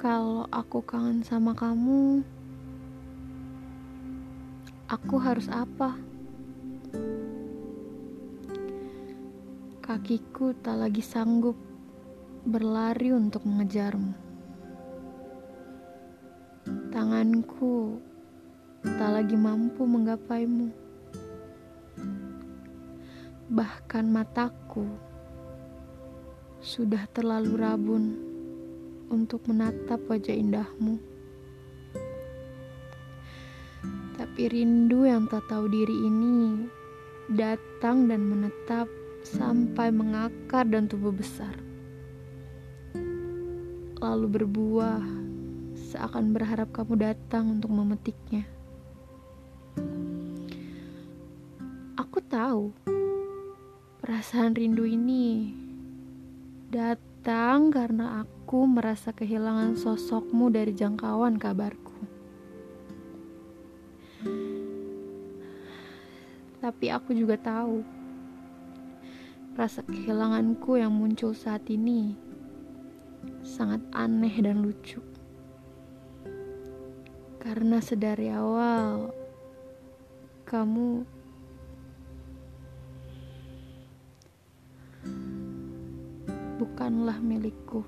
Kalau aku kangen sama kamu, aku harus apa? Kakiku tak lagi sanggup berlari untuk mengejarmu. Tanganku tak lagi mampu menggapaimu. Bahkan mataku sudah terlalu rabun untuk menatap wajah indahmu. Tapi rindu yang tak tahu diri ini datang dan menetap sampai mengakar dan tumbuh besar. Lalu berbuah seakan berharap kamu datang untuk memetiknya. Aku tahu perasaan rindu ini datang karena aku merasa kehilangan sosokmu dari jangkauan kabarku. Tapi aku juga tahu Rasa kehilanganku yang muncul saat ini sangat aneh dan lucu. Karena sedari awal kamu bukanlah milikku.